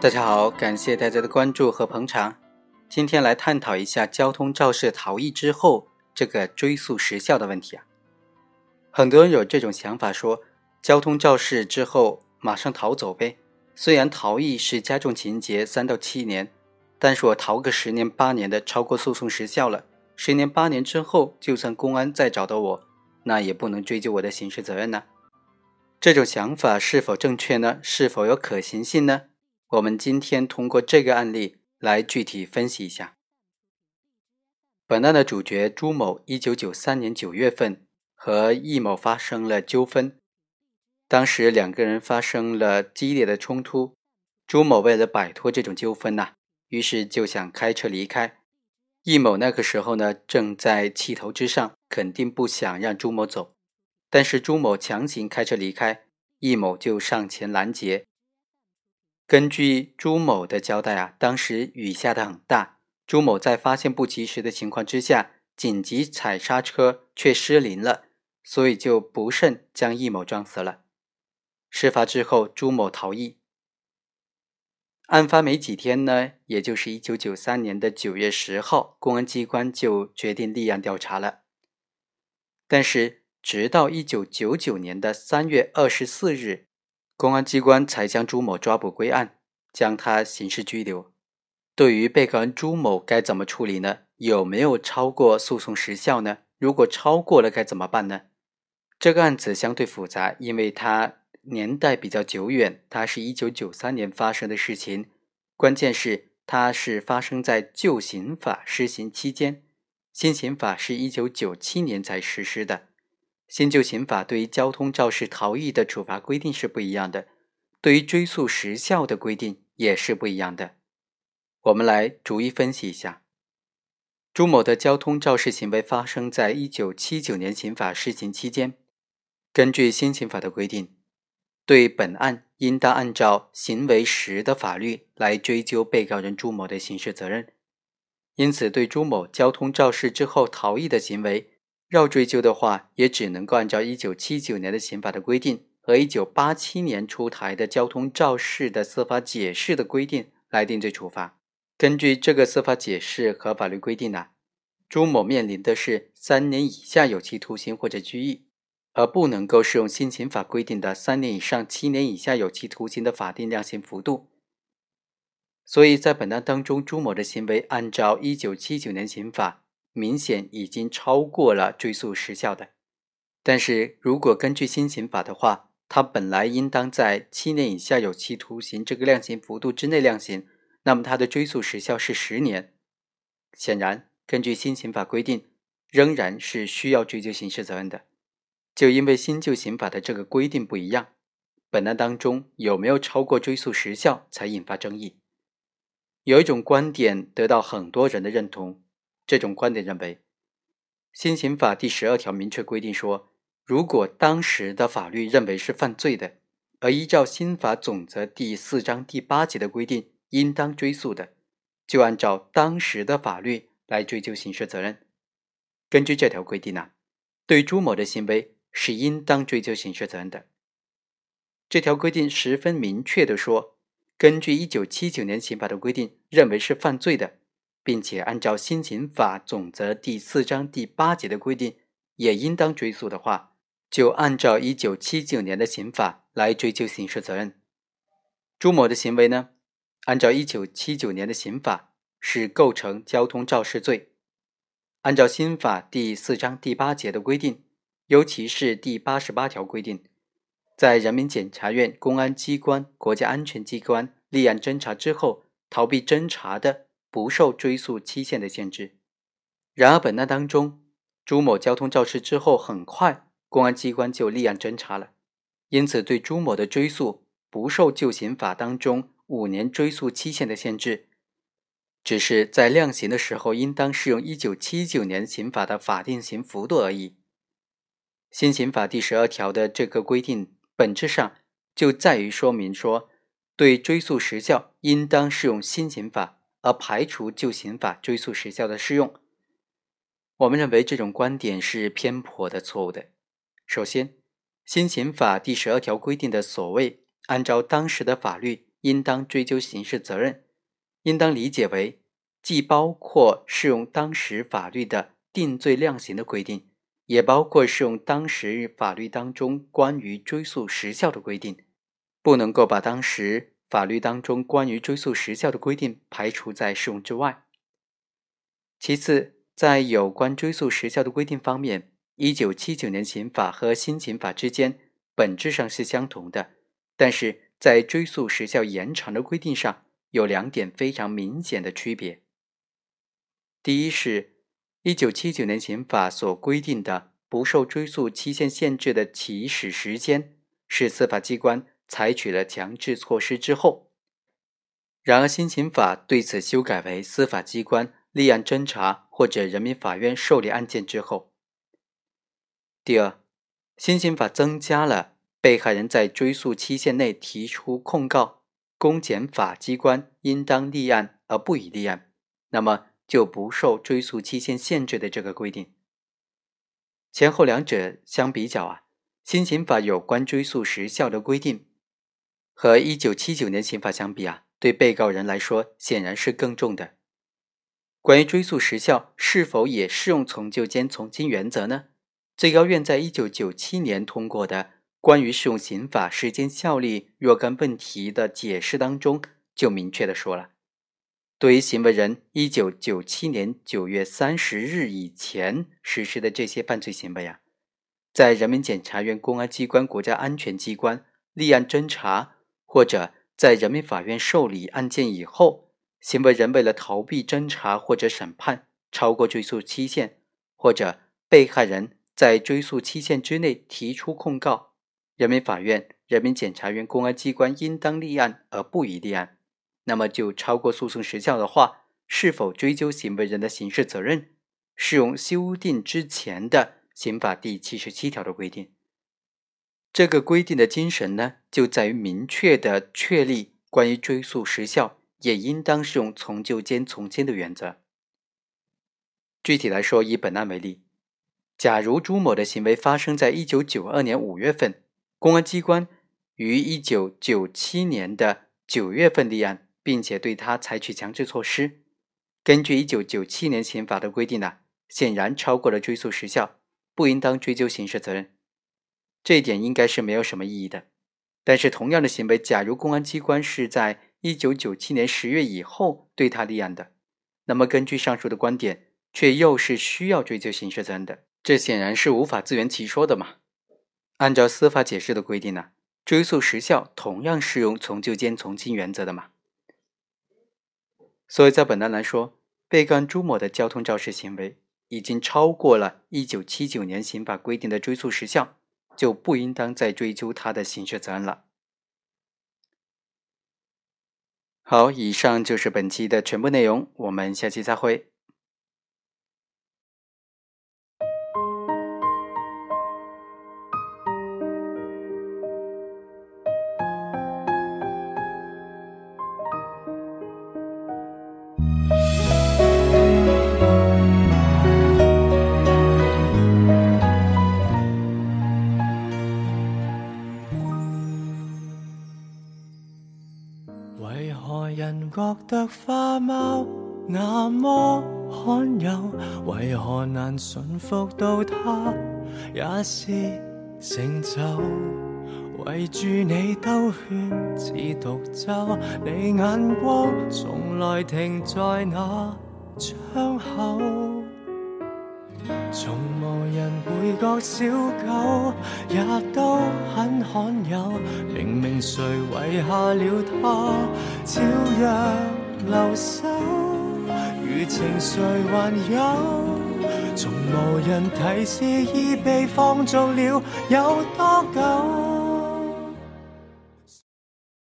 大家好，感谢大家的关注和捧场。今天来探讨一下交通肇事逃逸之后这个追诉时效的问题啊。很多人有这种想法，说交通肇事之后马上逃走呗。虽然逃逸是加重情节，三到七年，但是我逃个十年八年的，超过诉讼时效了。十年八年之后，就算公安再找到我，那也不能追究我的刑事责任呢。这种想法是否正确呢？是否有可行性呢？我们今天通过这个案例来具体分析一下。本案的主角朱某，一九九三年九月份和易某发生了纠纷，当时两个人发生了激烈的冲突。朱某为了摆脱这种纠纷呐，于是就想开车离开。易某那个时候呢，正在气头之上，肯定不想让朱某走，但是朱某强行开车离开，易某就上前拦截。根据朱某的交代啊，当时雨下的很大，朱某在发现不及时的情况之下，紧急踩刹车却失灵了，所以就不慎将易某撞死了。事发之后，朱某逃逸。案发没几天呢，也就是一九九三年的九月十号，公安机关就决定立案调查了。但是，直到一九九九年的三月二十四日。公安机关才将朱某抓捕归案，将他刑事拘留。对于被告人朱某该怎么处理呢？有没有超过诉讼时效呢？如果超过了该怎么办呢？这个案子相对复杂，因为它年代比较久远，它是一九九三年发生的事情。关键是它是发生在旧刑法施行期间，新刑法是一九九七年才实施的。新旧刑法对于交通肇事逃逸的处罚规定是不一样的，对于追诉时效的规定也是不一样的。我们来逐一分析一下。朱某的交通肇事行为发生在一九七九年刑法施行期间，根据新刑法的规定，对本案应当按照行为时的法律来追究被告人朱某的刑事责任。因此，对朱某交通肇事之后逃逸的行为。要追究的话，也只能够按照一九七九年的刑法的规定和一九八七年出台的交通肇事的司法解释的规定来定罪处罚。根据这个司法解释和法律规定呢，朱某面临的是三年以下有期徒刑或者拘役，而不能够适用新刑法规定的三年以上七年以下有期徒刑的法定量刑幅度。所以在本案当中，朱某的行为按照一九七九年刑法。明显已经超过了追诉时效的，但是如果根据新刑法的话，他本来应当在七年以下有期徒刑这个量刑幅度之内量刑，那么他的追诉时效是十年。显然，根据新刑法规定，仍然是需要追究刑事责任的。就因为新旧刑法的这个规定不一样，本案当中有没有超过追诉时效才引发争议。有一种观点得到很多人的认同。这种观点认为，新刑法第十二条明确规定说，如果当时的法律认为是犯罪的，而依照新法总则第四章第八节的规定应当追诉的，就按照当时的法律来追究刑事责任。根据这条规定呢，对朱某的行为是应当追究刑事责任的。这条规定十分明确的说，根据一九七九年刑法的规定，认为是犯罪的。并且按照新刑法总则第四章第八节的规定，也应当追诉的话，就按照一九七九年的刑法来追究刑事责任。朱某的行为呢，按照一九七九年的刑法是构成交通肇事罪。按照新法第四章第八节的规定，尤其是第八十八条规定，在人民检察院、公安机关、国家安全机关立案侦查之后，逃避侦查的。不受追诉期限的限制。然而，本案当中，朱某交通肇事之后，很快公安机关就立案侦查了，因此对朱某的追诉不受旧刑法当中五年追诉期限的限制，只是在量刑的时候应当适用一九七九年刑法的法定刑幅度而已。新刑法第十二条的这个规定，本质上就在于说明说，对追诉时效应当适用新刑法。而排除旧刑法追诉时效的适用，我们认为这种观点是偏颇的、错误的。首先，新刑法第十二条规定的所谓按照当时的法律应当追究刑事责任，应当理解为既包括适用当时法律的定罪量刑的规定，也包括适用当时法律当中关于追诉时效的规定，不能够把当时法律当中关于追诉时效的规定排除在适用之外。其次，在有关追诉时效的规定方面，一九七九年刑法和新刑法之间本质上是相同的，但是在追诉时效延长的规定上有两点非常明显的区别。第一是，一九七九年刑法所规定的不受追诉期限限制的起始时间，是司法机关采取了强制措施之后；然而新刑法对此修改为司法机关。立案侦查或者人民法院受理案件之后，第二，新刑法增加了被害人在追诉期限内提出控告，公检法机关应当立案而不予立案，那么就不受追诉期限限制的这个规定。前后两者相比较啊，新刑法有关追诉时效的规定，和一九七九年刑法相比啊，对被告人来说显然是更重的。关于追诉时效是否也适用从旧兼从轻原则呢？最高院在一九九七年通过的《关于适用刑法时间效力若干问题的解释》当中就明确的说了，对于行为人一九九七年九月三十日以前实施的这些犯罪行为啊，在人民检察院、公安机关、国家安全机关立案侦查，或者在人民法院受理案件以后。行为人为了逃避侦查或者审判，超过追诉期限，或者被害人在追诉期限之内提出控告，人民法院、人民检察院、公安机关应当立案而不予立案，那么就超过诉讼时效的话，是否追究行为人的刑事责任，适用修订之前的刑法第七十七条的规定。这个规定的精神呢，就在于明确的确立关于追诉时效。也应当适用从旧兼从轻的原则。具体来说，以本案为例，假如朱某的行为发生在一九九二年五月份，公安机关于一九九七年的九月份立案，并且对他采取强制措施，根据一九九七年刑法的规定呢，显然超过了追诉时效，不应当追究刑事责任。这一点应该是没有什么异议的。但是，同样的行为，假如公安机关是在一九九七年十月以后对他立案的，那么根据上述的观点，却又是需要追究刑事责任的，这显然是无法自圆其说的嘛。按照司法解释的规定呢，追诉时效同样适用从旧兼从轻原则的嘛。所以在本案来说，被告朱某的交通肇事行为已经超过了一九七九年刑法规定的追诉时效，就不应当再追究他的刑事责任了。好，以上就是本期的全部内容，我们下期再会。觉得花猫那么罕有，为何难驯服到它也是成就？围住你兜圈似独奏，你眼光从来停在那窗口，从无人会觉小狗也都很罕有。明明谁遗下了他？照样留守，余情谁还有？从无人提示已被放纵了有多久？